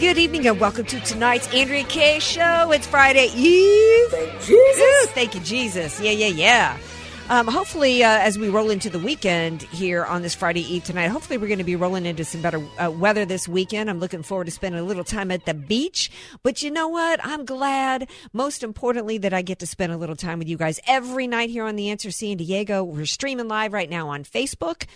Good evening and welcome to tonight's Andrea Kaye Show. It's Friday Eve. Thank Jesus. Ooh, thank you, Jesus. Yeah, yeah, yeah. Um, hopefully, uh, as we roll into the weekend here on this Friday Eve tonight, hopefully we're going to be rolling into some better uh, weather this weekend. I'm looking forward to spending a little time at the beach. But you know what? I'm glad, most importantly, that I get to spend a little time with you guys every night here on The Answer San Diego. We're streaming live right now on Facebook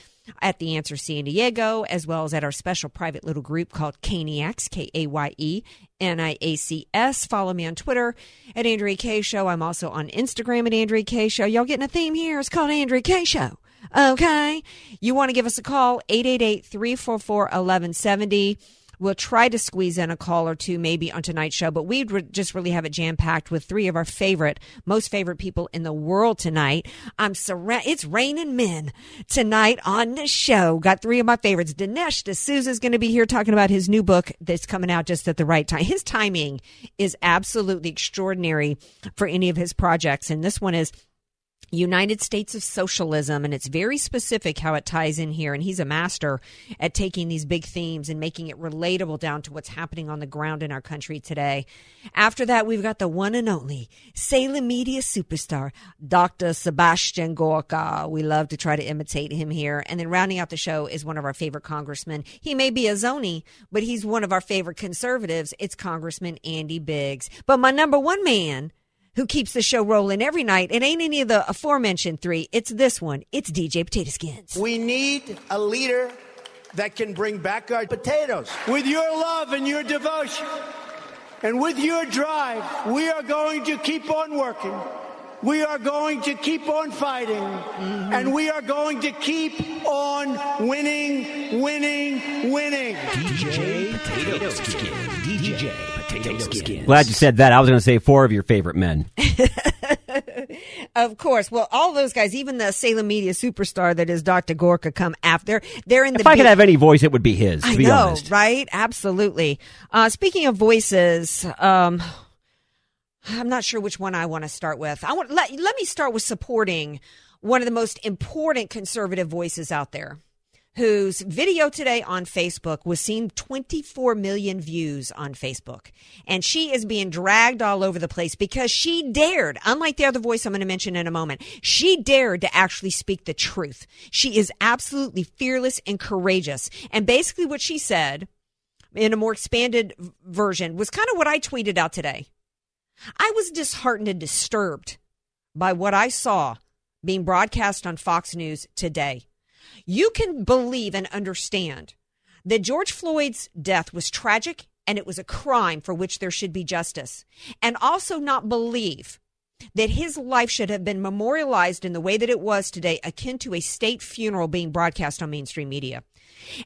at the Answer San Diego, as well as at our special private little group called Kayeniacs, K A Y E N I A C S. Follow me on Twitter at Andrea Kaye Show. I'm also on Instagram at Andrea Kaye Show. Y'all getting a theme here? It's called Andrea Kaye Show. Okay. You want to give us a call, 888 344 1170. We'll try to squeeze in a call or two maybe on tonight's show, but we re- just really have it jam packed with three of our favorite, most favorite people in the world tonight. I'm surrounded. It's raining men tonight on the show. Got three of my favorites. Dinesh D'Souza is going to be here talking about his new book that's coming out just at the right time. His timing is absolutely extraordinary for any of his projects, and this one is United States of Socialism, and it's very specific how it ties in here. And he's a master at taking these big themes and making it relatable down to what's happening on the ground in our country today. After that, we've got the one and only Salem media superstar, Dr. Sebastian Gorka. We love to try to imitate him here. And then rounding out the show is one of our favorite congressmen. He may be a zony, but he's one of our favorite conservatives. It's Congressman Andy Biggs. But my number one man, who keeps the show rolling every night. It ain't any of the aforementioned three. It's this one. It's DJ Potato Skins. We need a leader that can bring back our potatoes. With your love and your devotion and with your drive, we are going to keep on working. We are going to keep on fighting mm-hmm. and we are going to keep on winning, winning, winning. DJ Potato Skin. DJ potato skins. Glad you said that. I was going to say four of your favorite men. of course. Well, all those guys, even the Salem media superstar that is Dr. Gorka, come after. They're in the. If I could have any voice, it would be his. To I be know, honest. right? Absolutely. Uh, speaking of voices, um, I'm not sure which one I want to start with. I want let let me start with supporting one of the most important conservative voices out there whose video today on Facebook was seen 24 million views on Facebook. And she is being dragged all over the place because she dared, unlike the other voice I'm going to mention in a moment, she dared to actually speak the truth. She is absolutely fearless and courageous. And basically what she said in a more expanded version was kind of what I tweeted out today. I was disheartened and disturbed by what I saw being broadcast on Fox News today you can believe and understand that George Floyd's death was tragic and it was a crime for which there should be justice, and also not believe that his life should have been memorialized in the way that it was today, akin to a state funeral being broadcast on mainstream media.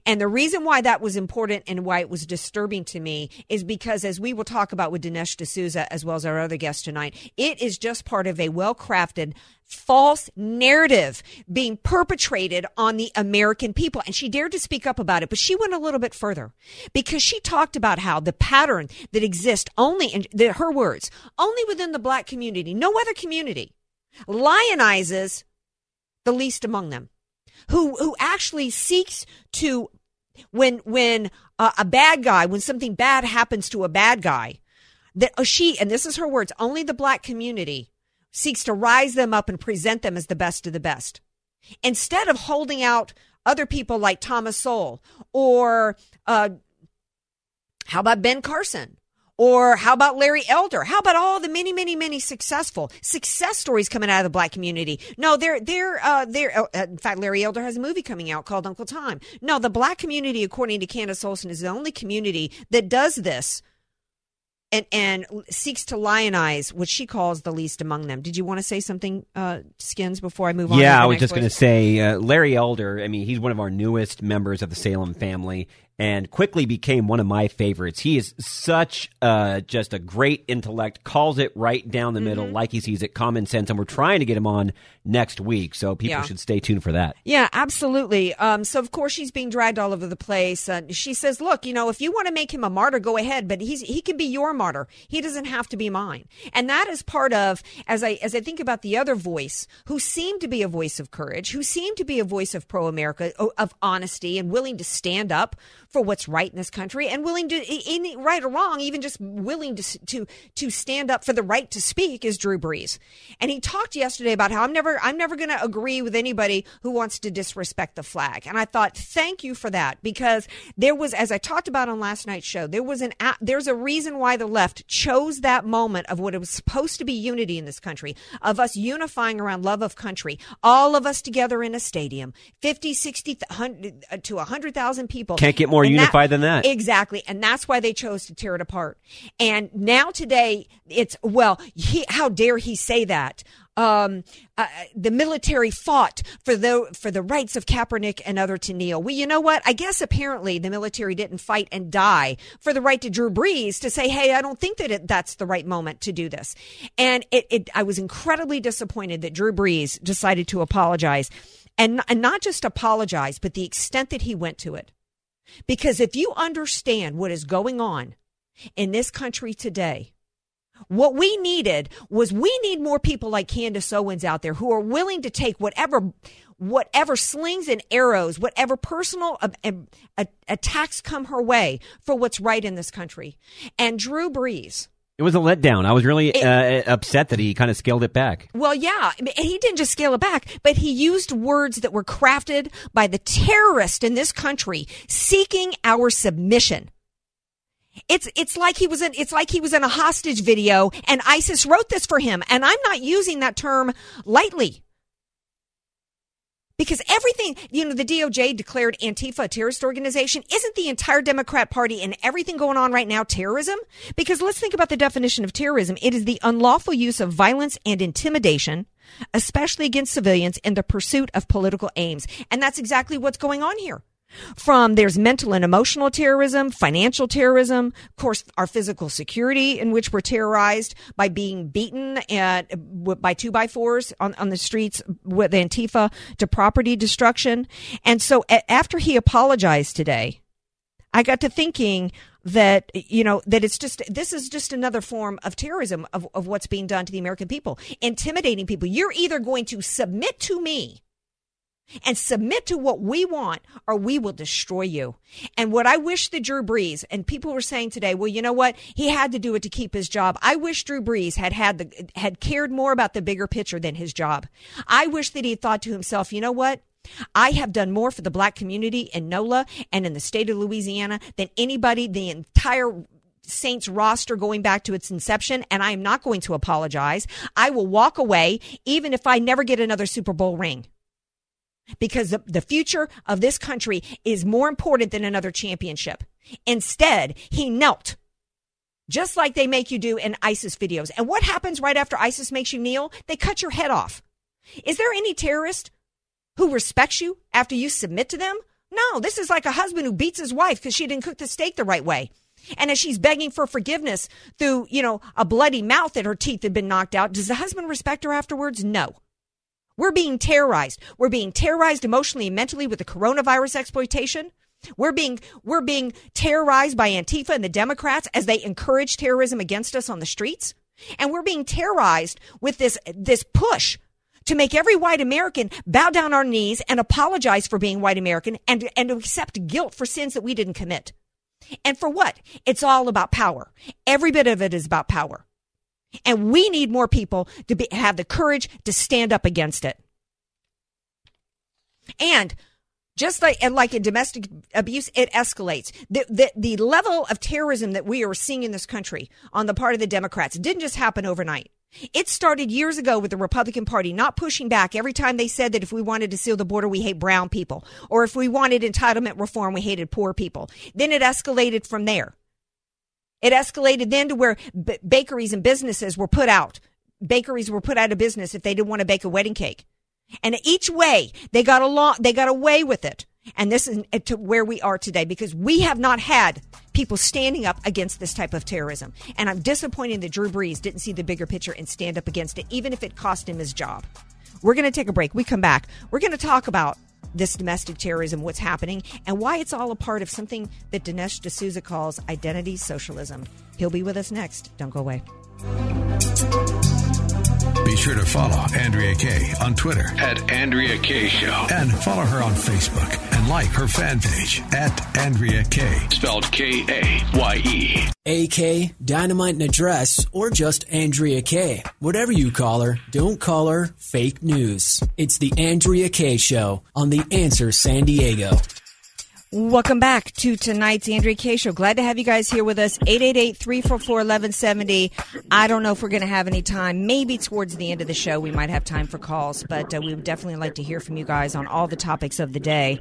And the reason why that was important and why it was disturbing to me is because, as we will talk about with Dinesh D'Souza as well as our other guests tonight, it is just part of a well crafted false narrative being perpetrated on the American people. And she dared to speak up about it, but she went a little bit further because she talked about how the pattern that exists only in the, her words, only within the black community, no other community lionizes the least among them who, who actually seeks to, when, when uh, a bad guy, when something bad happens to a bad guy, that uh, she, and this is her words, only the black community seeks to rise them up and present them as the best of the best. instead of holding out other people like Thomas Sowell or uh, how about Ben Carson? Or how about Larry Elder? How about all the many, many, many successful success stories coming out of the black community? No, they're they're uh, they're. Uh, in fact, Larry Elder has a movie coming out called Uncle Tom. No, the black community, according to Candace Owens, is the only community that does this and and seeks to lionize what she calls the least among them. Did you want to say something, uh, Skins, before I move on? Yeah, I was just going to say uh, Larry Elder. I mean, he's one of our newest members of the Salem family, and quickly became one of my favorites. He is such uh, just a great intellect, calls it right down the middle, mm-hmm. like he sees it, common sense, and we're trying to get him on next week, so people yeah. should stay tuned for that. Yeah, absolutely. Um, so of course she's being dragged all over the place. Uh, she says, "Look, you know, if you want to make him a martyr, go ahead, but he's he can be your martyr. He doesn't have to be mine." And that is part of as I as I think about the other voice who seemed to be a voice of courage, who seemed to be a voice of pro America, of honesty, and willing to stand up for what's right in this country and willing to, right or wrong, even just willing to, to, to stand up for the right to speak is Drew Brees. And he talked yesterday about how I'm never, I'm never going to agree with anybody who wants to disrespect the flag. And I thought, thank you for that because there was, as I talked about on last night's show, there was an, there's a reason why the left chose that moment of what it was supposed to be unity in this country, of us unifying around love of country, all of us together in a stadium, 50, 60, 100, uh, to 100,000 people. Can't get more more and unified that, than that. Exactly. And that's why they chose to tear it apart. And now today, it's, well, he, how dare he say that? Um, uh, the military fought for the for the rights of Kaepernick and other to kneel. Well, you know what? I guess apparently the military didn't fight and die for the right to Drew Brees to say, "Hey, I don't think that it, that's the right moment to do this." And it, it, I was incredibly disappointed that Drew Brees decided to apologize, and and not just apologize, but the extent that he went to it. Because if you understand what is going on in this country today, what we needed was we need more people like Candace Owens out there who are willing to take whatever whatever slings and arrows, whatever personal uh, uh, attacks come her way for what's right in this country. And Drew Brees it was a letdown. I was really it, uh, upset that he kind of scaled it back. Well, yeah, he didn't just scale it back, but he used words that were crafted by the terrorist in this country seeking our submission. It's it's like he was in it's like he was in a hostage video and ISIS wrote this for him and I'm not using that term lightly because everything, you know, the DOJ declared Antifa a terrorist organization. Isn't the entire Democrat Party and everything going on right now terrorism? Because let's think about the definition of terrorism. It is the unlawful use of violence and intimidation, especially against civilians in the pursuit of political aims. And that's exactly what's going on here. From there's mental and emotional terrorism, financial terrorism, of course, our physical security in which we're terrorized by being beaten at, by two by fours on, on the streets with Antifa to property destruction. And so a- after he apologized today, I got to thinking that you know that it's just this is just another form of terrorism of, of what's being done to the American people, intimidating people. You're either going to submit to me and submit to what we want or we will destroy you. And what I wish the Drew Brees and people were saying today, well, you know what? He had to do it to keep his job. I wish Drew Brees had had the, had cared more about the bigger picture than his job. I wish that he thought to himself, you know what? I have done more for the black community in NOLA and in the state of Louisiana than anybody, the entire Saints roster going back to its inception, and I am not going to apologize. I will walk away even if I never get another Super Bowl ring because the, the future of this country is more important than another championship. Instead, he knelt just like they make you do in ISIS videos. And what happens right after ISIS makes you kneel? They cut your head off. Is there any terrorist who respects you after you submit to them? No, this is like a husband who beats his wife because she didn't cook the steak the right way. And as she's begging for forgiveness through, you know, a bloody mouth that her teeth had been knocked out, does the husband respect her afterwards? No. We're being terrorized. We're being terrorized emotionally and mentally with the coronavirus exploitation. We're being we're being terrorized by Antifa and the Democrats as they encourage terrorism against us on the streets. And we're being terrorized with this this push to make every white American bow down our knees and apologize for being white American and, and to accept guilt for sins that we didn't commit. And for what? It's all about power. Every bit of it is about power. And we need more people to be, have the courage to stand up against it. And just like and like in domestic abuse, it escalates. The, the the level of terrorism that we are seeing in this country on the part of the Democrats didn't just happen overnight. It started years ago with the Republican Party not pushing back every time they said that if we wanted to seal the border, we hate brown people, or if we wanted entitlement reform, we hated poor people. Then it escalated from there. It escalated then to where b- bakeries and businesses were put out. Bakeries were put out of business if they didn't want to bake a wedding cake. And each way they got along, they got away with it. And this is uh, to where we are today because we have not had people standing up against this type of terrorism. And I'm disappointed that Drew Brees didn't see the bigger picture and stand up against it, even if it cost him his job. We're going to take a break. We come back. We're going to talk about this domestic terrorism, what's happening, and why it's all a part of something that Dinesh D'Souza calls identity socialism. He'll be with us next. Don't go away. Be sure to follow Andrea Kaye on Twitter At Andrea Kaye Show. and follow her on Facebook and like her fan page at Andrea Kaye. Spelled K A Y E. AK, Dynamite and Address, or just Andrea Kaye. Whatever you call her, don't call her fake news. It's the Andrea Kaye Show on The Answer San Diego. Welcome back to tonight's Andrea Kaye Show. Glad to have you guys here with us. 888-344-1170. I don't know if we're going to have any time. Maybe towards the end of the show we might have time for calls, but uh, we would definitely like to hear from you guys on all the topics of the day.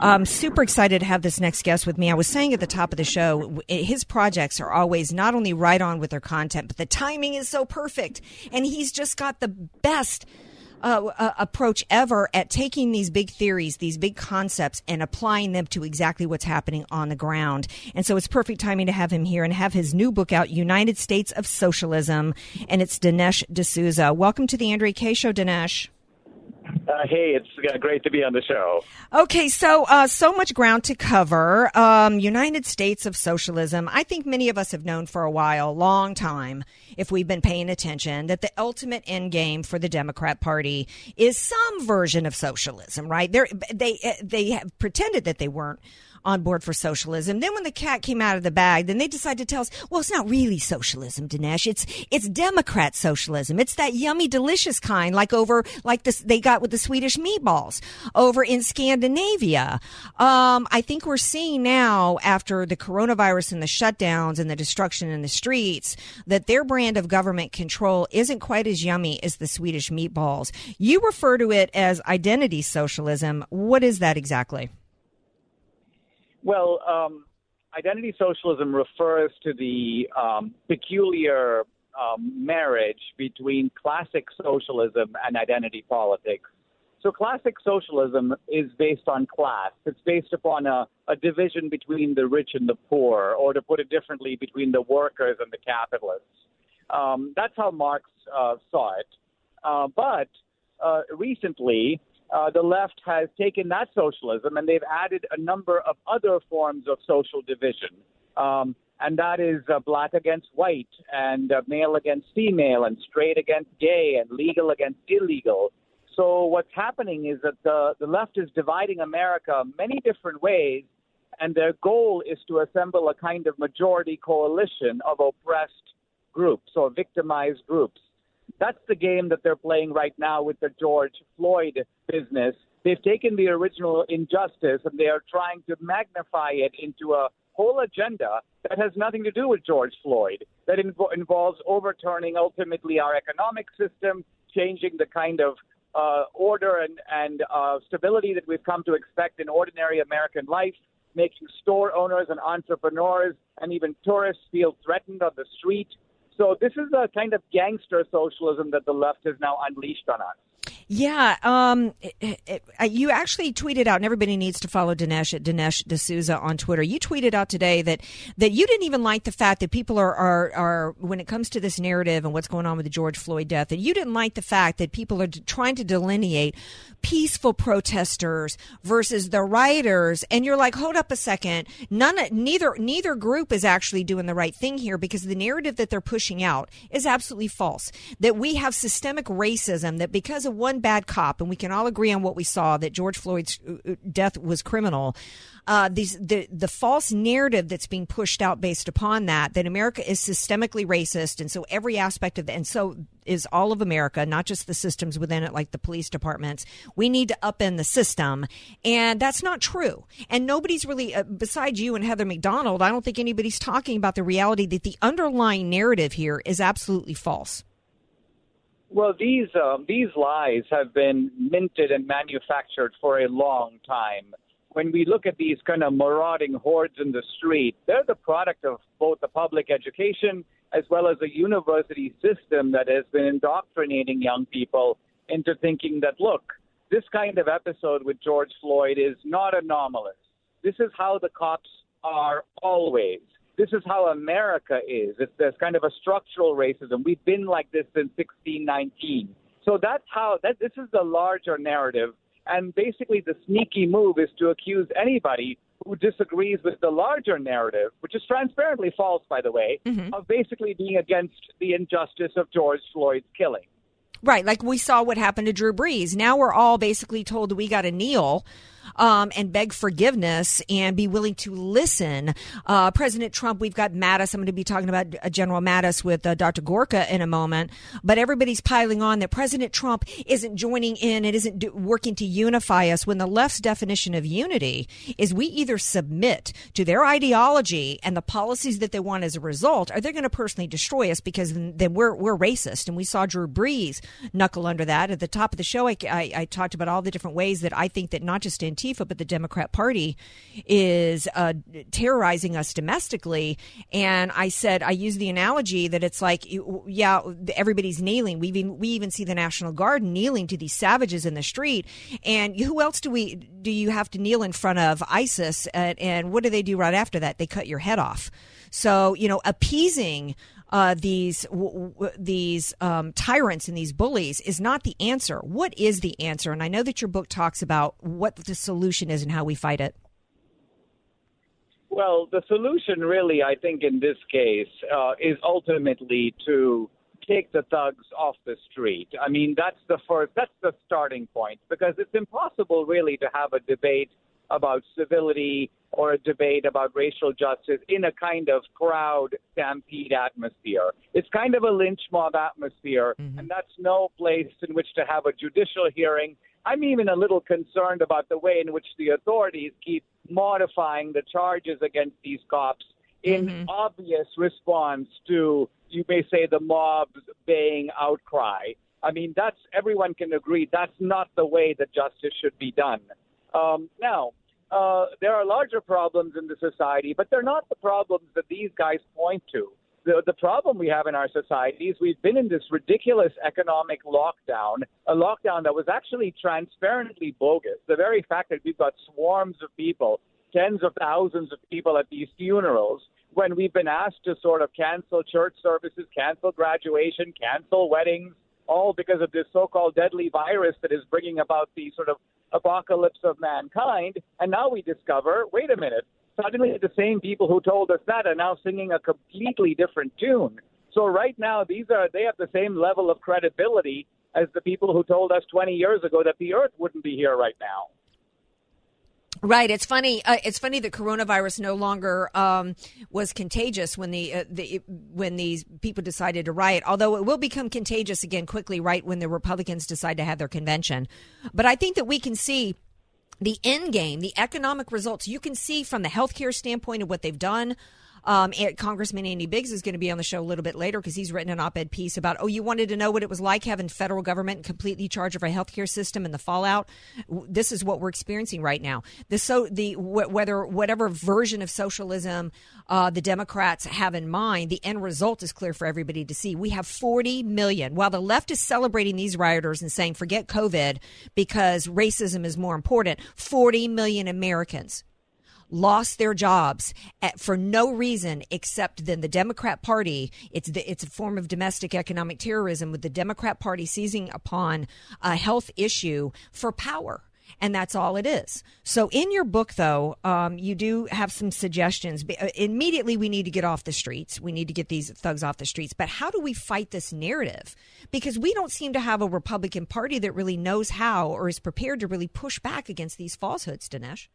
Um, super excited to have this next guest with me. I was saying at the top of the show, his projects are always not only right on with their content, but the timing is so perfect. And he's just got the best uh, uh, approach ever at taking these big theories, these big concepts, and applying them to exactly what's happening on the ground. And so it's perfect timing to have him here and have his new book out, United States of Socialism, and it's Dinesh D'Souza. Welcome to the Andrea Kaye Show, Dinesh. Uh, hey, it's uh, great to be on the show. Okay, so uh, so much ground to cover. Um, United States of Socialism. I think many of us have known for a while, long time, if we've been paying attention, that the ultimate end game for the Democrat Party is some version of socialism. Right? They're, they they have pretended that they weren't on board for socialism. Then when the cat came out of the bag, then they decided to tell us, well, it's not really socialism, Dinesh. It's, it's Democrat socialism. It's that yummy, delicious kind, like over, like this, they got with the Swedish meatballs over in Scandinavia. Um, I think we're seeing now after the coronavirus and the shutdowns and the destruction in the streets that their brand of government control isn't quite as yummy as the Swedish meatballs. You refer to it as identity socialism. What is that exactly? Well, um, identity socialism refers to the um, peculiar um, marriage between classic socialism and identity politics. So, classic socialism is based on class. It's based upon a, a division between the rich and the poor, or to put it differently, between the workers and the capitalists. Um, that's how Marx uh, saw it. Uh, but uh, recently, uh, the left has taken that socialism and they've added a number of other forms of social division. Um, and that is uh, black against white, and uh, male against female, and straight against gay, and legal against illegal. So what's happening is that the, the left is dividing America many different ways, and their goal is to assemble a kind of majority coalition of oppressed groups or victimized groups. That's the game that they're playing right now with the George Floyd business. They've taken the original injustice and they are trying to magnify it into a whole agenda that has nothing to do with George Floyd, that invo- involves overturning ultimately our economic system, changing the kind of uh, order and, and uh, stability that we've come to expect in ordinary American life, making store owners and entrepreneurs and even tourists feel threatened on the street. So this is the kind of gangster socialism that the left has now unleashed on us. Yeah, um, it, it, uh, you actually tweeted out, and everybody needs to follow Dinesh at Dinesh D'Souza on Twitter. You tweeted out today that that you didn't even like the fact that people are, are are when it comes to this narrative and what's going on with the George Floyd death, that you didn't like the fact that people are trying to delineate peaceful protesters versus the rioters, and you're like, hold up a second, none, neither neither group is actually doing the right thing here because the narrative that they're pushing out is absolutely false. That we have systemic racism, that because of one bad cop, and we can all agree on what we saw that George Floyd's uh, uh, death was criminal. Uh, these the the false narrative that's being pushed out based upon that that America is systemically racist, and so every aspect of the, and so is all of America, not just the systems within it, like the police departments. We need to upend the system, and that's not true. And nobody's really, uh, besides you and Heather Mac Donald, I don't think anybody's talking about the reality that the underlying narrative here is absolutely false. Well, these um, these lies have been minted and manufactured for a long time when we look at these kind of marauding hordes in the street, they're the product of both the public education as well as a university system that has been indoctrinating young people into thinking that, look, this kind of episode with George Floyd is not anomalous. This is how the cops are always. This is how America is. It's, there's kind of a structural racism. We've been like this since 1619. So that's how that this is the larger narrative and basically, the sneaky move is to accuse anybody who disagrees with the larger narrative, which is transparently false, by the way, mm-hmm. of basically being against the injustice of George Floyd's killing. Right, like we saw what happened to Drew Brees. Now we're all basically told we got to kneel um, and beg forgiveness and be willing to listen. Uh, President Trump, we've got Mattis. I'm going to be talking about uh, General Mattis with uh, Dr. Gorka in a moment. But everybody's piling on that President Trump isn't joining in and isn't do- working to unify us when the left's definition of unity is we either submit to their ideology and the policies that they want as a result, or they're going to personally destroy us because then, we're, we're racist. And we saw Drew Brees knuckle under that. At the top of the show, I, I, I talked about all the different ways that I think that not just in Antifa, but the Democrat Party is uh, terrorizing us domestically. And I said, I use the analogy that it's like, yeah, everybody's kneeling. We even we even see the National Guard kneeling to these savages in the street. And who else do we do you have to kneel in front of ISIS? And, and what do they do right after that? They cut your head off. So you know, appeasing uh, these w- w- these um, tyrants and these bullies is not the answer. What is the answer? And I know that your book talks about what the solution is and how we fight it. Well, the solution, really, I think, in this case, uh, is ultimately to take the thugs off the street. I mean, that's the first, that's the starting point, because it's impossible, really, to have a debate about civility or a debate about racial justice in a kind of crowd stampede atmosphere. It's kind of a lynch mob atmosphere, mm-hmm. and that's no place in which to have a judicial hearing. I'm even a little concerned about the way in which the authorities keep modifying the charges against these cops in mm-hmm. obvious response to, you may say, the mob's baying outcry. I mean, that's everyone can agree that's not the way that justice should be done. Um, now, uh, there are larger problems in the society, but they're not the problems that these guys point to. The, the problem we have in our society is we've been in this ridiculous economic lockdown, a lockdown that was actually transparently bogus. The very fact that we've got swarms of people, tens of thousands of people at these funerals, when we've been asked to sort of cancel church services, cancel graduation, cancel weddings, all because of this so-called deadly virus that is bringing about the sort of apocalypse of mankind. And now we discover, wait a minute, suddenly the same people who told us that are now singing a completely different tune. So right now, these are they have the same level of credibility as the people who told us 20 years ago that the Earth wouldn't be here right now. Right. It's funny. Uh, it's funny that coronavirus no longer um, was contagious when the, uh, the when these people decided to riot. Although it will become contagious again quickly, right when the Republicans decide to have their convention. But I think that we can see the end game, the economic results. You can see from the healthcare standpoint of what they've done. Um, Congressman Andy Biggs is going to be on the show a little bit later because he's written an op-ed piece about, oh, you wanted to know what it was like having federal government completely charge of our healthcare system and the fallout. This is what we're experiencing right now. The so the whether whatever version of socialism uh, the Democrats have in mind, the end result is clear for everybody to see. We have 40 million. While the left is celebrating these rioters and saying forget COVID because racism is more important, 40 million Americans lost their jobs at, for no reason except then the Democrat Party. It's the, it's a form of domestic economic terrorism with the Democrat Party seizing upon a health issue for power and that's all it is. So, in your book, though, um, you do have some suggestions. Uh, immediately, we need to get off the streets. We need to get these thugs off the streets. But how do we fight this narrative? Because we don't seem to have a Republican Party that really knows how or is prepared to really push back against these falsehoods, Dinesh.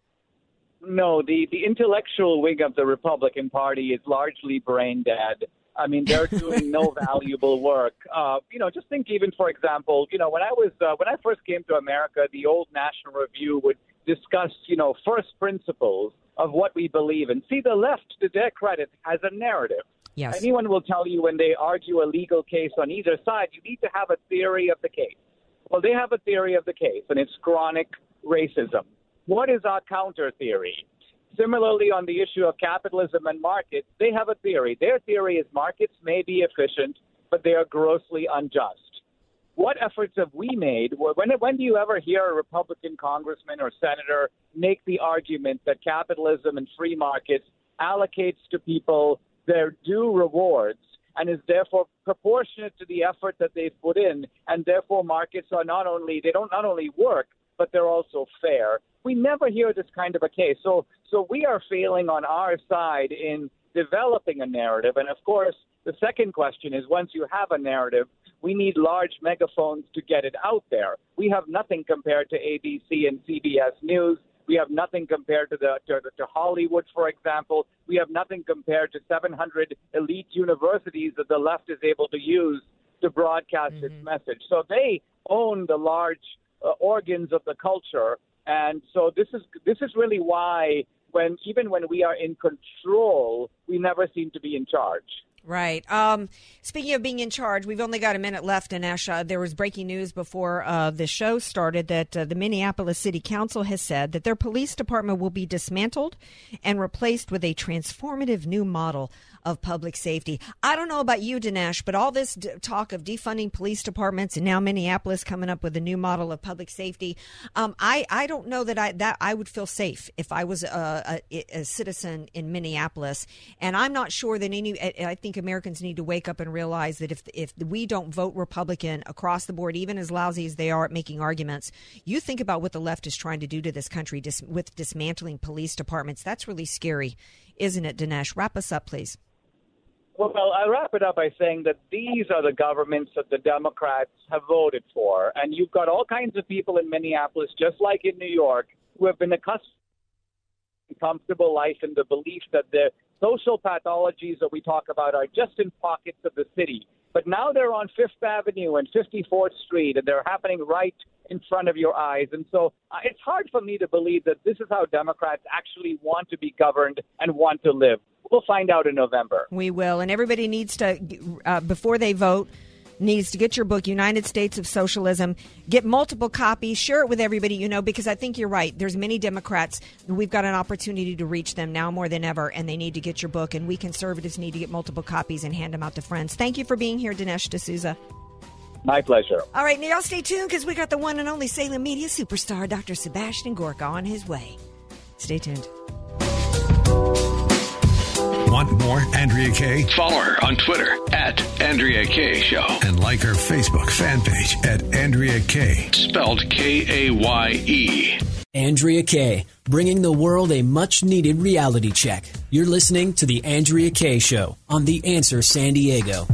No, the, the intellectual wing of the Republican Party is largely brain dead. I mean, they're doing no valuable work. Uh, you know, just think even, for example, you know, when I was uh, when I first came to America, the old National Review would discuss, you know, first principles of what we believe in. See, the left, to their credit, has a narrative. Yes. Anyone will tell you when they argue a legal case on either side, you need to have a theory of the case. Well, they have a theory of the case, and it's chronic racism. What is our counter theory? Similarly, on the issue of capitalism and markets, they have a theory. Their theory is markets may be efficient, but they are grossly unjust. What efforts have we made? When, when do you ever hear a Republican congressman or senator make the argument that capitalism and free markets allocates to people their due rewards and is therefore proportionate to the effort that they've put in, and therefore markets are not only they don't not only work, but they're also fair. We never hear this kind of a case. So, so we are failing on our side in developing a narrative. And of course, the second question is once you have a narrative, we need large megaphones to get it out there. We have nothing compared to ABC and CBS News. We have nothing compared to the to, to Hollywood, for example. We have nothing compared to 700 elite universities that the left is able to use to broadcast mm-hmm. its message. So they own the large uh, organs of the culture. And so this is this is really why when even when we are in control, we never seem to be in charge. Right. Um, speaking of being in charge, we've only got a minute left, Dinesh, uh, there was breaking news before uh, the show started that uh, the Minneapolis City Council has said that their police department will be dismantled and replaced with a transformative new model of public safety. I don't know about you, Dinesh, but all this d- talk of defunding police departments and now Minneapolis coming up with a new model of public safety, um, I I don't know that I that I would feel safe if I was a, a, a citizen in Minneapolis, and I'm not sure that any. I think Americans need to wake up and realize that if if we don't vote Republican across the board, even as lousy as they are at making arguments, you think about what the left is trying to do to this country dis- with dismantling police departments. That's really scary, isn't it, Dinesh? Wrap us up, please. Well, I'll wrap it up by saying that these are the governments that the Democrats have voted for. And you've got all kinds of people in Minneapolis, just like in New York, who have been accustomed to comfortable life and the belief that the social pathologies that we talk about are just in pockets of the city. But now they're on Fifth Avenue and 54th Street, and they're happening right in front of your eyes. And so uh, it's hard for me to believe that this is how Democrats actually want to be governed and want to live. We'll find out in November. We will. And everybody needs to, uh, before they vote, needs to get your book, United States of Socialism. Get multiple copies. Share it with everybody you know because I think you're right. There's many Democrats. We've got an opportunity to reach them now more than ever, and they need to get your book. And we conservatives need to get multiple copies and hand them out to friends. Thank you for being here, Dinesh D'Souza. My pleasure. All right, now y'all stay tuned because we got the one and only Salem Media superstar, Dr. Sebastian Gorka, on his way. Stay tuned. Want more Andrea Kaye? Follow her on Twitter at Andrea Kaye Show. And like her Facebook fan page at Andrea Kaye. Spelled K A Y E. Andrea Kaye, bringing the world a much needed reality check. You're listening to The Andrea Kaye Show on The Answer San Diego.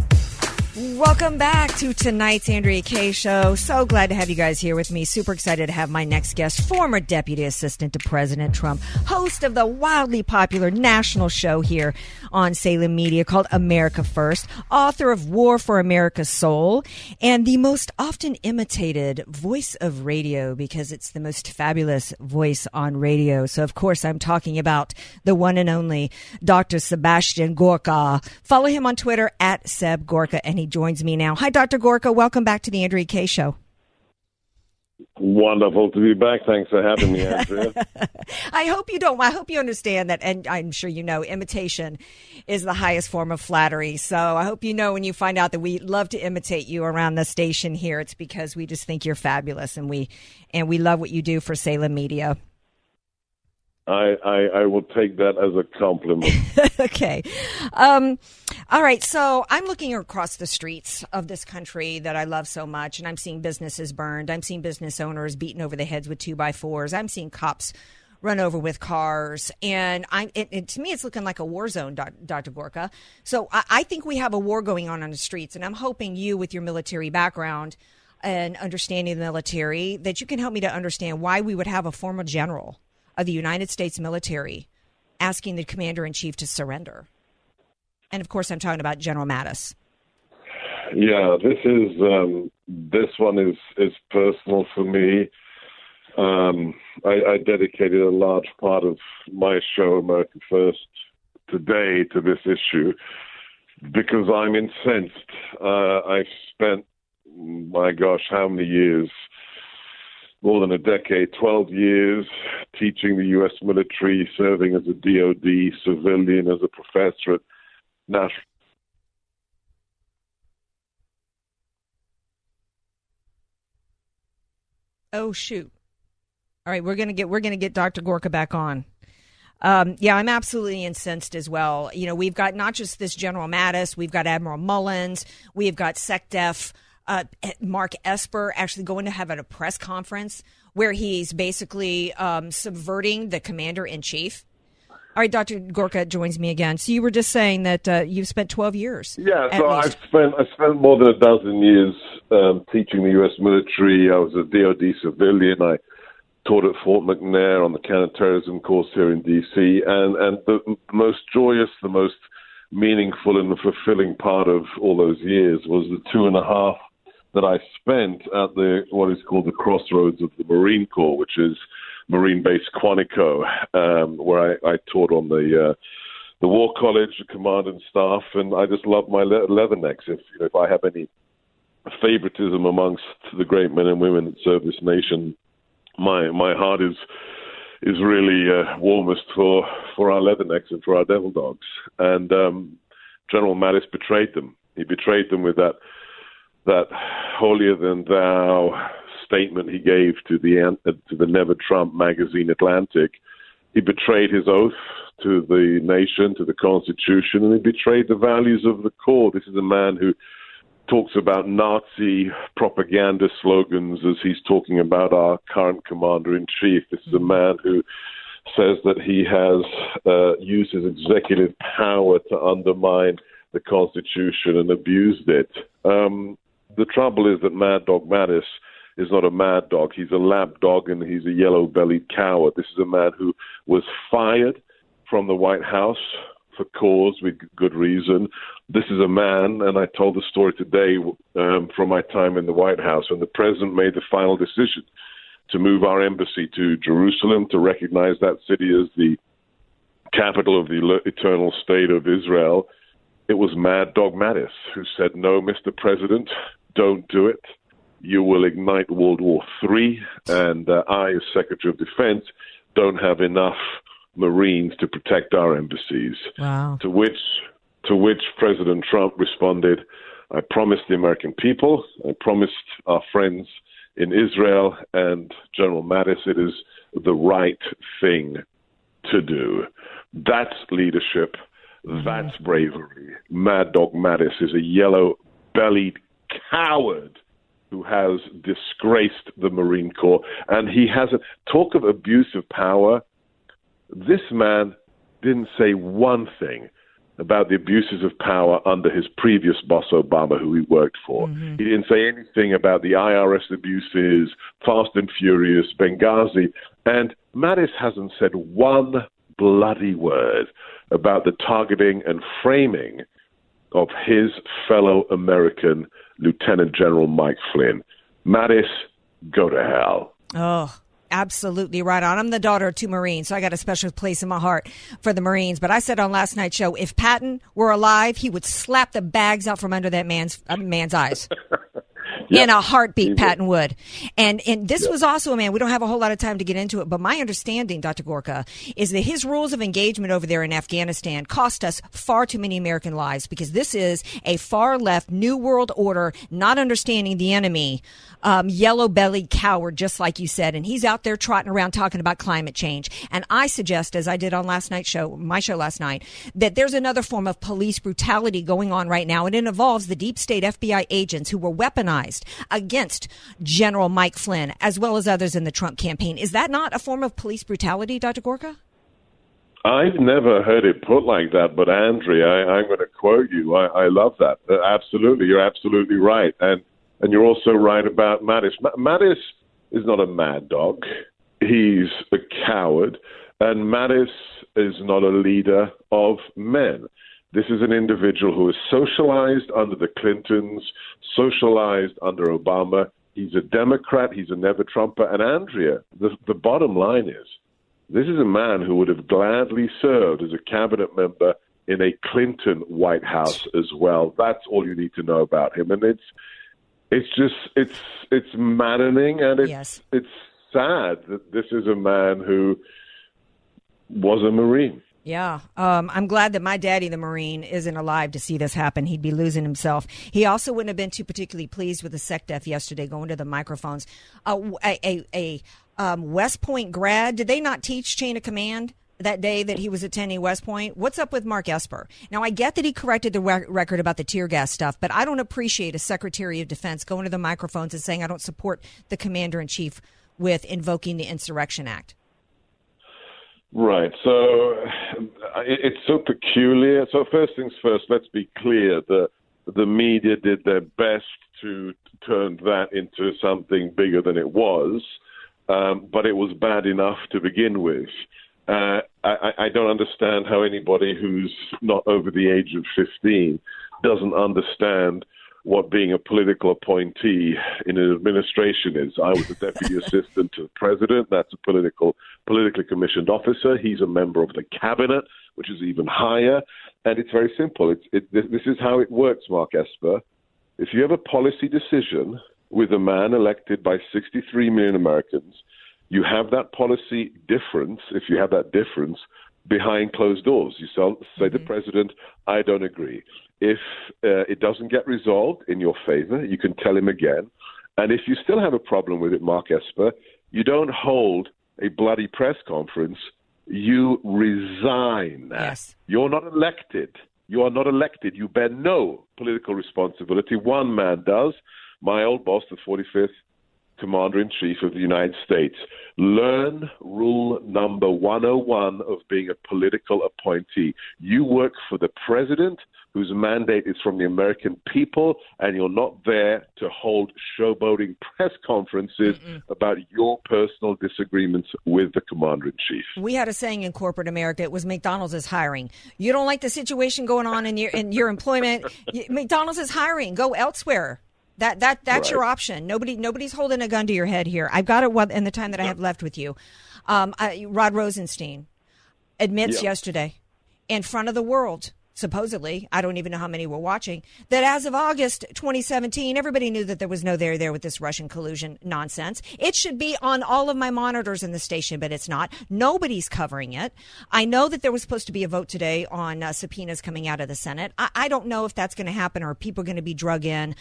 Welcome back to tonight's Andrea Kaye show. So glad to have you guys here with me. Super excited to have my next guest, former deputy assistant to President Trump, host of the wildly popular national show here on Salem Media called America First, author of War for America's Soul, and the most often imitated voice of radio because it's the most fabulous voice on radio. So of course I'm talking about the one and only Dr. Sebastian Gorka. Follow him on Twitter at Seb Gorka and he joins me now. Hi, Dr. Gorka. Welcome back to the Andrea Kaye Show. Wonderful to be back. Thanks for having me, Andrea. I hope you don't. I hope you understand that, and I'm sure you know, imitation is the highest form of flattery. So I hope you know when you find out that we love to imitate you around the station here. It's because we just think you're fabulous, and we and we love what you do for Salem Media. I, I, I will take that as a compliment. okay. Um, All right, so I'm looking across the streets of this country that I love so much, and I'm seeing businesses burned. I'm seeing business owners beaten over the heads with two by fours. I'm seeing cops run over with cars, and I it, it, to me it's looking like a war zone, Dr. Gorka. So I, I think we have a war going on on the streets, and I'm hoping you, with your military background and understanding the military, that you can help me to understand why we would have a former general of the United States military asking the commander in chief to surrender. And of course, I'm talking about General Mattis. Yeah, this is um, this one is is personal for me. Um, I, I dedicated a large part of my show, American First, today to this issue because I'm incensed. Uh, I've spent, my gosh, how many years? More than a decade, 12 years teaching the U.S. military, serving as a DOD civilian, as a professor at National. Oh shoot! All right, we're gonna get we're gonna get Dr. Gorka back on. Um, yeah, I'm absolutely incensed as well. You know, we've got not just this General Mattis, we've got Admiral Mullins, we've got SecDef uh, Mark Esper actually going to have at a press conference where he's basically um, subverting the commander in chief. All right, Dr. Gorka joins me again. So you were just saying that uh, you've spent 12 years. Yeah, so I've spent I spent more than a dozen years um, teaching the U.S. military. I was a DoD civilian. I taught at Fort McNair on the counterterrorism course here in D.C. And and the most joyous, the most meaningful, and the fulfilling part of all those years was the two and a half that I spent at the what is called the crossroads of the Marine Corps, which is Marine Base Quantico, um, where I, I taught on the uh, the War College, the command and staff, and I just love my le- leathernecks. If you know, if I have any favoritism amongst the great men and women that serve this nation, my my heart is is really uh, warmest for for our leathernecks and for our devil dogs. And um, General Mattis betrayed them. He betrayed them with that that holier than thou statement he gave to the to the Never Trump magazine Atlantic, he betrayed his oath to the nation, to the Constitution, and he betrayed the values of the Corps. This is a man who talks about Nazi propaganda slogans as he's talking about our current commander in chief. This is a man who says that he has uh, used his executive power to undermine the Constitution and abused it. Um, the trouble is that Mad Dog Mattis is not a mad dog. He's a lap dog and he's a yellow bellied coward. This is a man who was fired from the White House for cause with good reason. This is a man, and I told the story today um, from my time in the White House when the president made the final decision to move our embassy to Jerusalem to recognize that city as the capital of the eternal state of Israel. It was Mad Dog Mattis who said, No, Mr. President, don't do it you will ignite World War III, and uh, I, as Secretary of Defense, don't have enough Marines to protect our embassies. Wow. To which, to which President Trump responded, I promised the American people, I promised our friends in Israel and General Mattis, it is the right thing to do. That's leadership. That's bravery. Mad Dog Mattis is a yellow bellied coward who has disgraced the Marine Corps, and he has a talk of abuse of power. This man didn't say one thing about the abuses of power under his previous boss, Obama, who he worked for. Mm-hmm. He didn't say anything about the IRS abuses, Fast and Furious, Benghazi, and Mattis hasn't said one bloody word about the targeting and framing of his fellow American Lieutenant General Mike Flynn. Mattis, go to hell. Oh, absolutely right on. I'm the daughter of two Marines, so I got a special place in my heart for the Marines. But I said on last night's show, if Patton were alive, he would slap the bags out from under that man's uh, man's eyes. in a heartbeat, Patton would. And and this was also a man. We don't have a whole lot of time to get into it, but my understanding, Dr. Gorka, is that his rules of engagement over there in Afghanistan cost us far too many American lives because this is a far left New World Order, not understanding the enemy, um, yellow bellied coward, just like you said. And he's out there trotting around talking about climate change. And I suggest, as I did on last night's show, my show last night, that there's another form of police brutality going on right now, and it involves the deep state FBI agents who were weaponized against General Mike Flynn, as well as others in the Trump campaign. Is that not a form of police brutality, Dr. Gorka? I've never heard it put like that, but Andrea, I, I'm going to quote you. I, I love that. Uh, absolutely, you're absolutely right, and and you're also right about Mattis. Ma- Mattis is not a mad dog. He's a coward, and Mattis is not a leader of men. This is an individual who is socialized under the Clintons, socialized under Obama. He's a Democrat. He's a never Trumper. And Andrea, the, the bottom line is this is a man who would have gladly served as a cabinet member in a Clinton White House as well. That's all you need to know about him. And it's it's just it's it's maddening and it's Yes. it's sad that this is a man who was a Marine. Yeah, um, I'm glad that my daddy, the Marine, isn't alive to see this happen. He'd be losing himself. He also wouldn't have been too particularly pleased with the SecDef yesterday going to the microphones. Uh, a a, a um, West Point grad, did they not teach chain of command? That day that he was attending West Point, what's up with Mark Esper? Now I get that he corrected the rec- record about the tear gas stuff, but I don't appreciate a Secretary of Defense going to the microphones and saying I don't support the Commander in Chief with invoking the Insurrection Act. Right. So it's so peculiar. So first things first, let's be clear that the media did their best to turn that into something bigger than it was, um, but it was bad enough to begin with. Uh, I, I don't understand how anybody who's not over the age of 15 doesn't understand what being a political appointee in an administration is. I was a deputy assistant to the president. That's a political, politically commissioned officer. He's a member of the cabinet, which is even higher. And it's very simple. It's, it, this is how it works, Mark Esper. If you have a policy decision with a man elected by 63 million Americans, you have that policy difference, if you have that difference, behind closed doors. You sell, say to the mm-hmm. president, I don't agree. If uh, it doesn't get resolved in your favor, you can tell him again. And if you still have a problem with it, Mark Esper, you don't hold a bloody press conference. You resign. Yes. You're not elected. You are not elected. You bear no political responsibility. One man does. My old boss, the 45th Commander in Chief of the United States. Learn rule number 101 of being a political appointee. You work for the president, whose mandate is from the American people, and you're not there to hold showboating press conferences about your personal disagreements with the Commander in Chief. We had a saying in corporate America. It was McDonald's is hiring. You don't like the situation going on in your in your employment. McDonald's is hiring. Go elsewhere. That that that's your option. Nobody nobody's holding a gun to your head here. I've got it in the time that I have left with you. Um, I, Rod Rosenstein admits Yeah. yesterday in front of the world. Supposedly, I don't even know how many were watching. That as of August 2017, everybody knew that there was no there there with this Russian collusion nonsense. It should be on all of my monitors in the station, but it's not. Nobody's covering it. I know that there was supposed to be a vote today on uh, subpoenas coming out of the Senate. I, I don't know if that's going to happen or people are going to be drug in.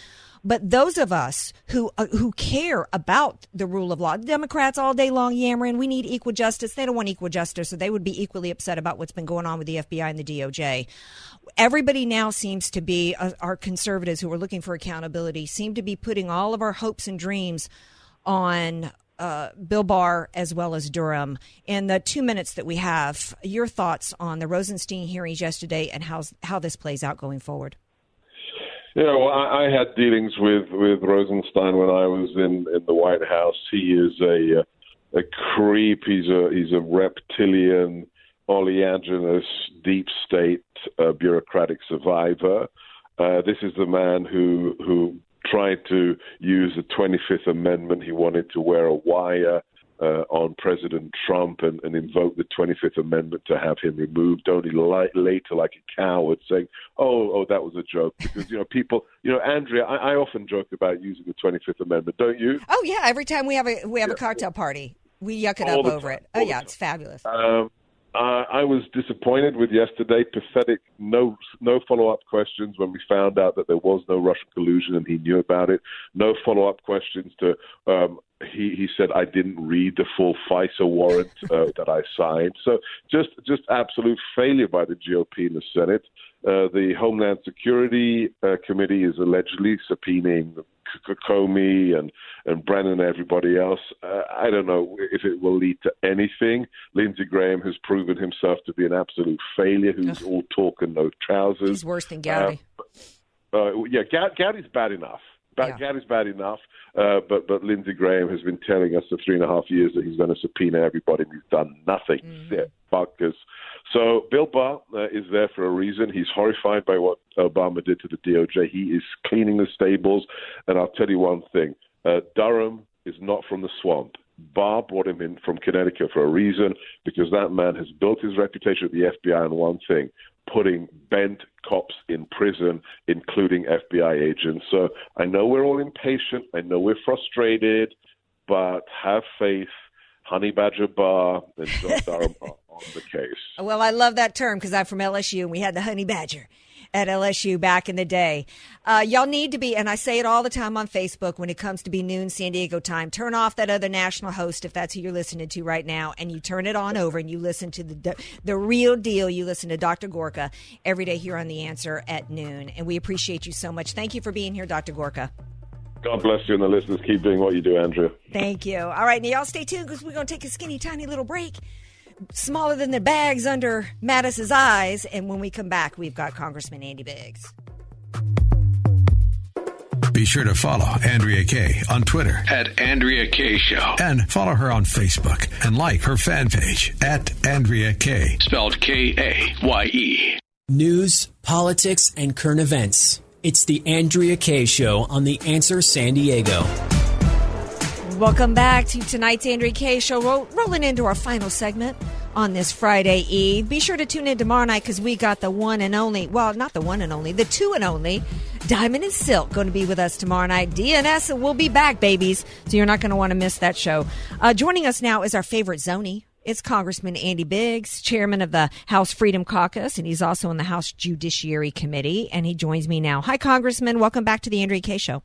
But those of us who uh, who care about the rule of law, Democrats all day long yammering, we need equal justice. They don't want equal justice, so they would be equally upset about what's been going on with the FBI and the DOJ. Everybody now seems to be uh, our conservatives who are looking for accountability seem to be putting all of our hopes and dreams on uh, Bill Barr as well as Durham. In the two minutes that we have, your thoughts on the Rosenstein hearings yesterday and how how this plays out going forward. You know, I, I had dealings with with Rosenstein when I was in in the White House. He is a uh, a creep. He's a he's a reptilian, oleaginous, deep state uh, bureaucratic survivor. Uh, this is the man who who tried to use the 25th Amendment. He wanted to wear a wire uh, on President Trump and, and invoke the 25th Amendment to have him removed, only li- later, like a coward, saying, "Oh, oh, that was a joke." Because you know, people, you know, Andrea, I, I often joke about using the 25th Amendment, don't you? Oh yeah, every time we have a we have a cocktail party, we yuck it All up over time, it. Oh all yeah, it's fabulous. Um, uh, I was disappointed with yesterday. Pathetic. No, no follow-up questions when we found out that there was no Russian collusion and he knew about it. No follow-up questions to. Um, he he said I didn't read the full FISA warrant uh, that I signed. So just just absolute failure by the GOP in the Senate. Uh, the Homeland Security uh, Committee is allegedly subpoenaing Comey and and Brennan and everybody else. Uh, I don't know if it will lead to anything. Lindsey Graham has proven himself to be an absolute failure. Who's all talk and no trousers. He's worse than Gowdy. Uh, yeah, Ga- Gowdy's bad enough. Ba- Yeah. Gowdy's bad enough. Uh, but but Lindsey Graham has been telling us for three and a half years that he's going to subpoena everybody, and he's done nothing. Yeah, buggers. So Bill Barr uh, is there for a reason. He's horrified by what Obama did to the DOJ. He is cleaning the stables, and I'll tell you one thing: uh, Durham is not from the swamp. Barr brought him in from Connecticut for a reason, because that man has built his reputation at the FBI on one thing: putting bent cops in prison, including FBI agents. So I know we're all impatient. I know we're frustrated, but have faith. Honey Badger Barr and John Durham are on the case. Well, I love that term because I'm from LSU and we had the honey badger at LSU back in the day. Uh, y'all need to be, and I say it all the time on Facebook when it comes to be noon San Diego time. Turn off that other national host if that's who you're listening to right now, and you turn it on over and you listen to the the real deal. You listen to Dr. Gorka every day here on the Answer at noon, and we appreciate you so much. Thank you for being here, Dr. Gorka. God bless you and the listeners. Keep doing what you do, Andrew. Thank you. All right, now y'all stay tuned because we're going to take a skinny, tiny little break, smaller than the bags under Mattis's eyes. And when we come back, we've got Congressman Andy Biggs. Be sure to follow Andrea Kaye on Twitter At Andrea Kaye Show. and follow her on Facebook and like her fan page at Andrea Kaye. Spelled K A Y E. News, politics, and current events. It's the Andrea Kaye Show on The Answer San Diego. Welcome back to tonight's Andrea Kaye Show. Roll, rolling into our final segment on this Friday Eve. Be sure to tune in tomorrow night because we got the one and only, well, not the one and only, the two and only Diamond and Silk going to be with us tomorrow night. DNS will be back, babies. So you're not going to want to miss that show. Uh, joining us now is our favorite Zonie. It's Congressman Andy Biggs, chairman of the House Freedom Caucus, and he's also in the House Judiciary Committee. And he joins me now. Hi, Congressman. Welcome back to the Andrea Kaye Show.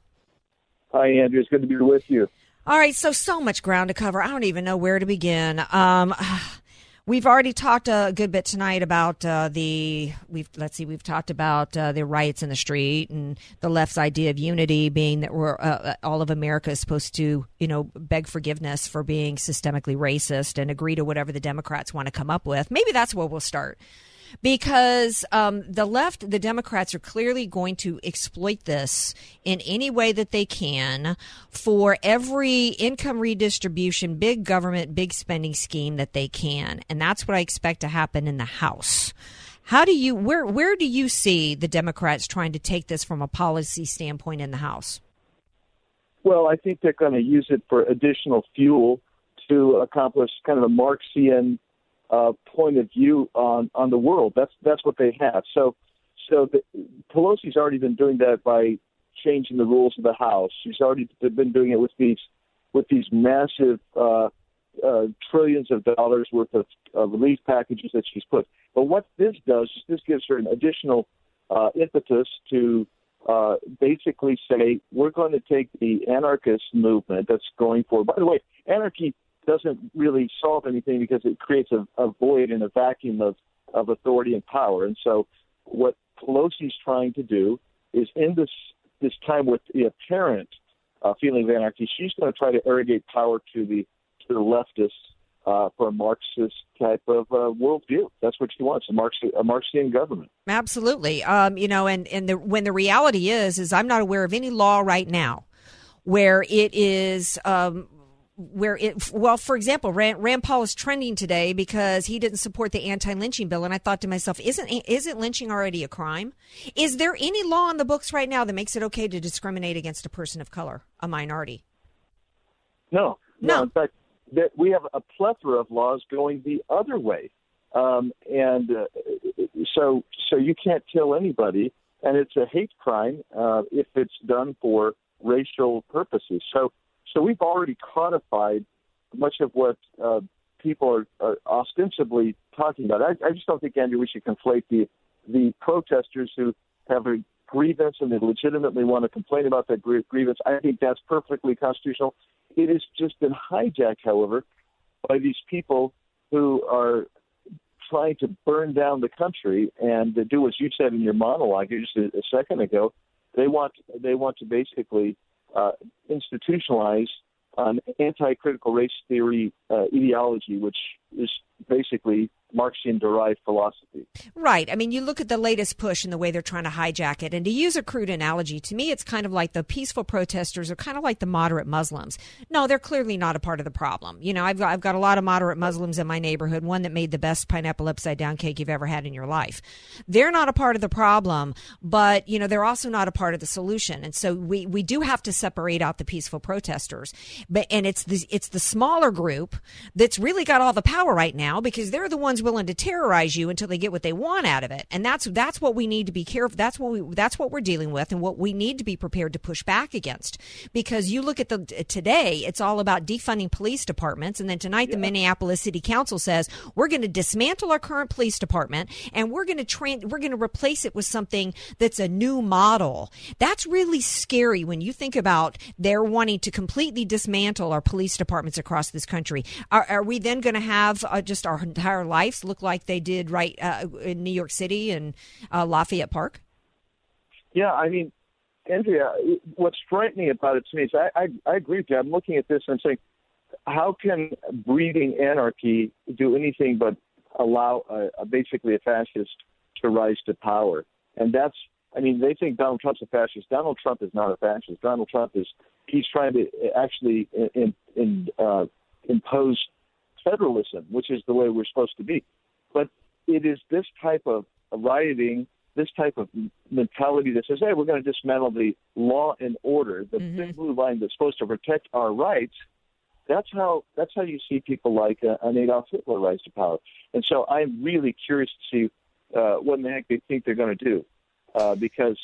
Hi, Andrew. It's good to be with you. All right, so so much ground to cover. I don't even know where to begin. Um, we've already talked a good bit tonight about uh, the we've let's see, we've talked about uh, the riots in the street and the left's idea of unity being that we're uh, all of America is supposed to you know beg forgiveness for being systemically racist and agree to whatever the Democrats want to come up with. Maybe that's where we'll start because um, the left, the Democrats are clearly going to exploit this in any way that they can for every income redistribution, big government, big spending scheme that they can. And that's what I expect to happen in the House. How do you where where do you see the Democrats trying to take this from a policy standpoint in the House? Well, I think they're going to use it for additional fuel to accomplish kind of a Marxian uh, point of view on on the world. That's that's what they have. So, so the, Pelosi's already been doing that by changing the rules of the House. She's already been doing it with these with these massive uh, uh, trillions of dollars worth of uh, relief packages that she's put. But what this does is this gives her an additional uh, impetus to uh, basically say we're going to take the anarchist movement that's going for. By the way, anarchy doesn't really solve anything because it creates a, a void and a vacuum of, of authority and power. And so, what Pelosi's trying to do is in this this time with the apparent uh, feeling of anarchy, she's going to try to irrigate power to the to the leftists uh, for a Marxist type of uh, worldview. That's what she wants a Marxian, a Marxian government. Absolutely. Um, you know, and, and the, when the reality is, is I'm not aware of any law right now where it is, um, where it, well, for example, Rand, Rand Paul is trending today because he didn't support the anti-lynching bill. And I thought to myself, isn't, isn't lynching already a crime? Is there any law on the books right now that makes it okay to discriminate against a person of color, a minority? No, No. In fact, that we have a plethora of laws going the other way, um, and uh, so so you can't kill anybody, and it's a hate crime uh, if it's done for racial purposes. So so we've already codified much of what uh, people are, are ostensibly talking about. I, I just don't think, Andrew, we should conflate the the protesters who have a grievance and they legitimately want to complain about that grievance. I think that's perfectly constitutional. It has just been hijacked, however, by these people who are trying to burn down the country and to do what you said in your monologue just a, a second ago. They want they want to basically uh, institutionalize an anti-critical race theory uh, ideology, which is basically Marxian derived philosophy. Right. I mean, you look at the latest push and the way they're trying to hijack it. And to use a crude analogy, to me, it's kind of like the peaceful protesters are kind of like the moderate Muslims. No, they're clearly not a part of the problem. You know, I've got, I've got a lot of moderate Muslims in my neighborhood, one that made the best pineapple upside down cake you've ever had in your life. They're not a part of the problem, but, you know, they're also not a part of the solution. And so we, we do have to separate out the peaceful protesters. But, and it's the, it's the smaller group that's really got all the power right now because they're the ones willing to terrorize you until they get what they want out of it. And that's that's what we need to be careful. That's what we that's what we're dealing with, and what we need to be prepared to push back against. Because you look at the today, it's all about defunding police departments, and then tonight yeah. the Minneapolis City Council says we're going to dismantle our current police department and we're going to train we're going to replace it with something that's a new model. That's really scary when you think about they're wanting to completely dismantle our police departments across this country. Are, are we then going to have uh, just our entire lives look like they did right uh, in New York City and uh, Lafayette Park? Yeah, I mean, Andrea, what's frightening about it to me is I, I, I agree with you. I'm looking at this and saying, how can breeding anarchy do anything but allow a, a, basically a fascist to rise to power? And that's, I mean, they think Donald Trump's a fascist. Donald Trump is not a fascist. Donald Trump is, he's trying to actually in, in, uh, impose federalism, which is the way we're supposed to be. But it is this type of rioting, this type of mentality that says, hey, we're going to dismantle the law and order, the mm-hmm. big blue line that's supposed to protect our rights. That's how that's how you see people like uh, an Adolf Hitler rise to power. And so I'm really curious to see uh, what in the heck they think they're going to do, uh, because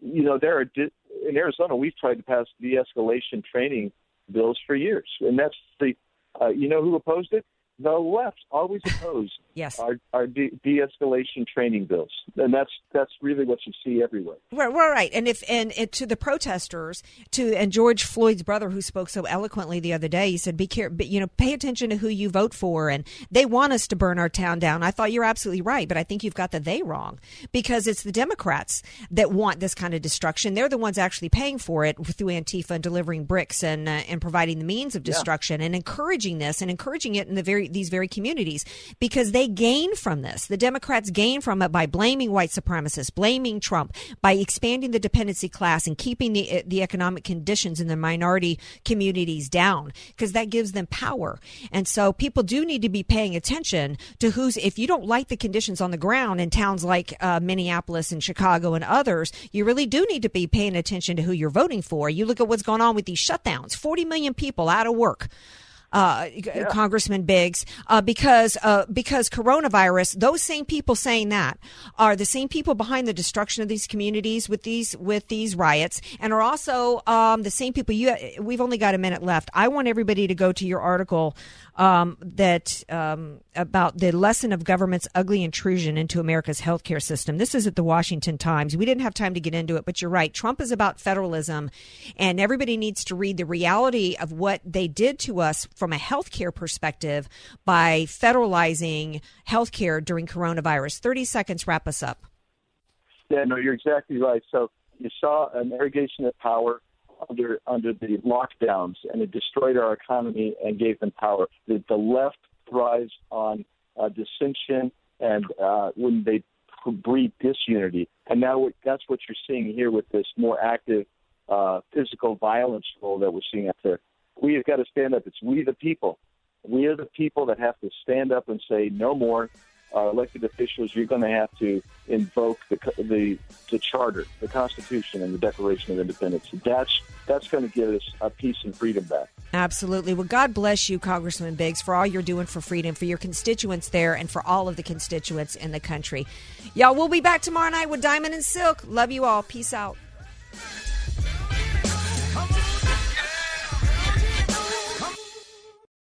you know there are di- in Arizona we've tried to pass de-escalation training bills for years, and that's the uh, you know who opposed it? The left always oppose yes. our, our de- escalation training bills, and that's that's really what you see everywhere. Right, right. And if and, and, to the protesters, to and George Floyd's brother, who spoke so eloquently the other day, he said, "Be careful, you know, pay attention to who you vote for." And they want us to burn our town down. I thought you're absolutely right, but I think you've got the they wrong because it's the Democrats that want this kind of destruction. They're the ones actually paying for it through Antifa and delivering bricks and uh, and providing the means of destruction yeah. and encouraging this and encouraging it in the very these very communities because they gain from this. The Democrats gain from it by blaming white supremacists, blaming Trump, by expanding the dependency class and keeping the the economic conditions in the minority communities down because that gives them power. And so people do need to be paying attention to who's if you don't like the conditions on the ground in towns like uh, Minneapolis and Chicago and others, you really do need to be paying attention to who you're voting for. You look at what's going on with these shutdowns, 40 million people out of work uh, yeah. Congressman Biggs, uh, because uh, because coronavirus. Those same people saying that are the same people behind the destruction of these communities with these with these riots, and are also um, the same people. You, we've only got a minute left. I want everybody to go to your article um, that um, about the lesson of government's ugly intrusion into America's healthcare system. This is at the Washington Times. We didn't have time to get into it, but you're right. Trump is about federalism, and everybody needs to read the reality of what they did to us from a healthcare perspective by federalizing healthcare during coronavirus. 30 seconds, wrap us up. Yeah, no, you're exactly right. So you saw an irrigation of power under under the lockdowns, and it destroyed our economy and gave them power. The, the left thrives on uh, dissension and uh, when they breed disunity, and now that's what you're seeing here with this more active uh, physical violence role that we're seeing out there. We have got to stand up. It's we the people. We are the people that have to stand up and say no more. uh, elected officials, you're going to have to invoke the, the the charter, the Constitution, and the Declaration of Independence. That's that's going to give us a peace and freedom back. Absolutely. Well, God bless you, Congressman Biggs, for all you're doing for freedom, for your constituents there, and for all of the constituents in the country. Y'all, we'll be back tomorrow night with Diamond and Silk. Love you all. Peace out.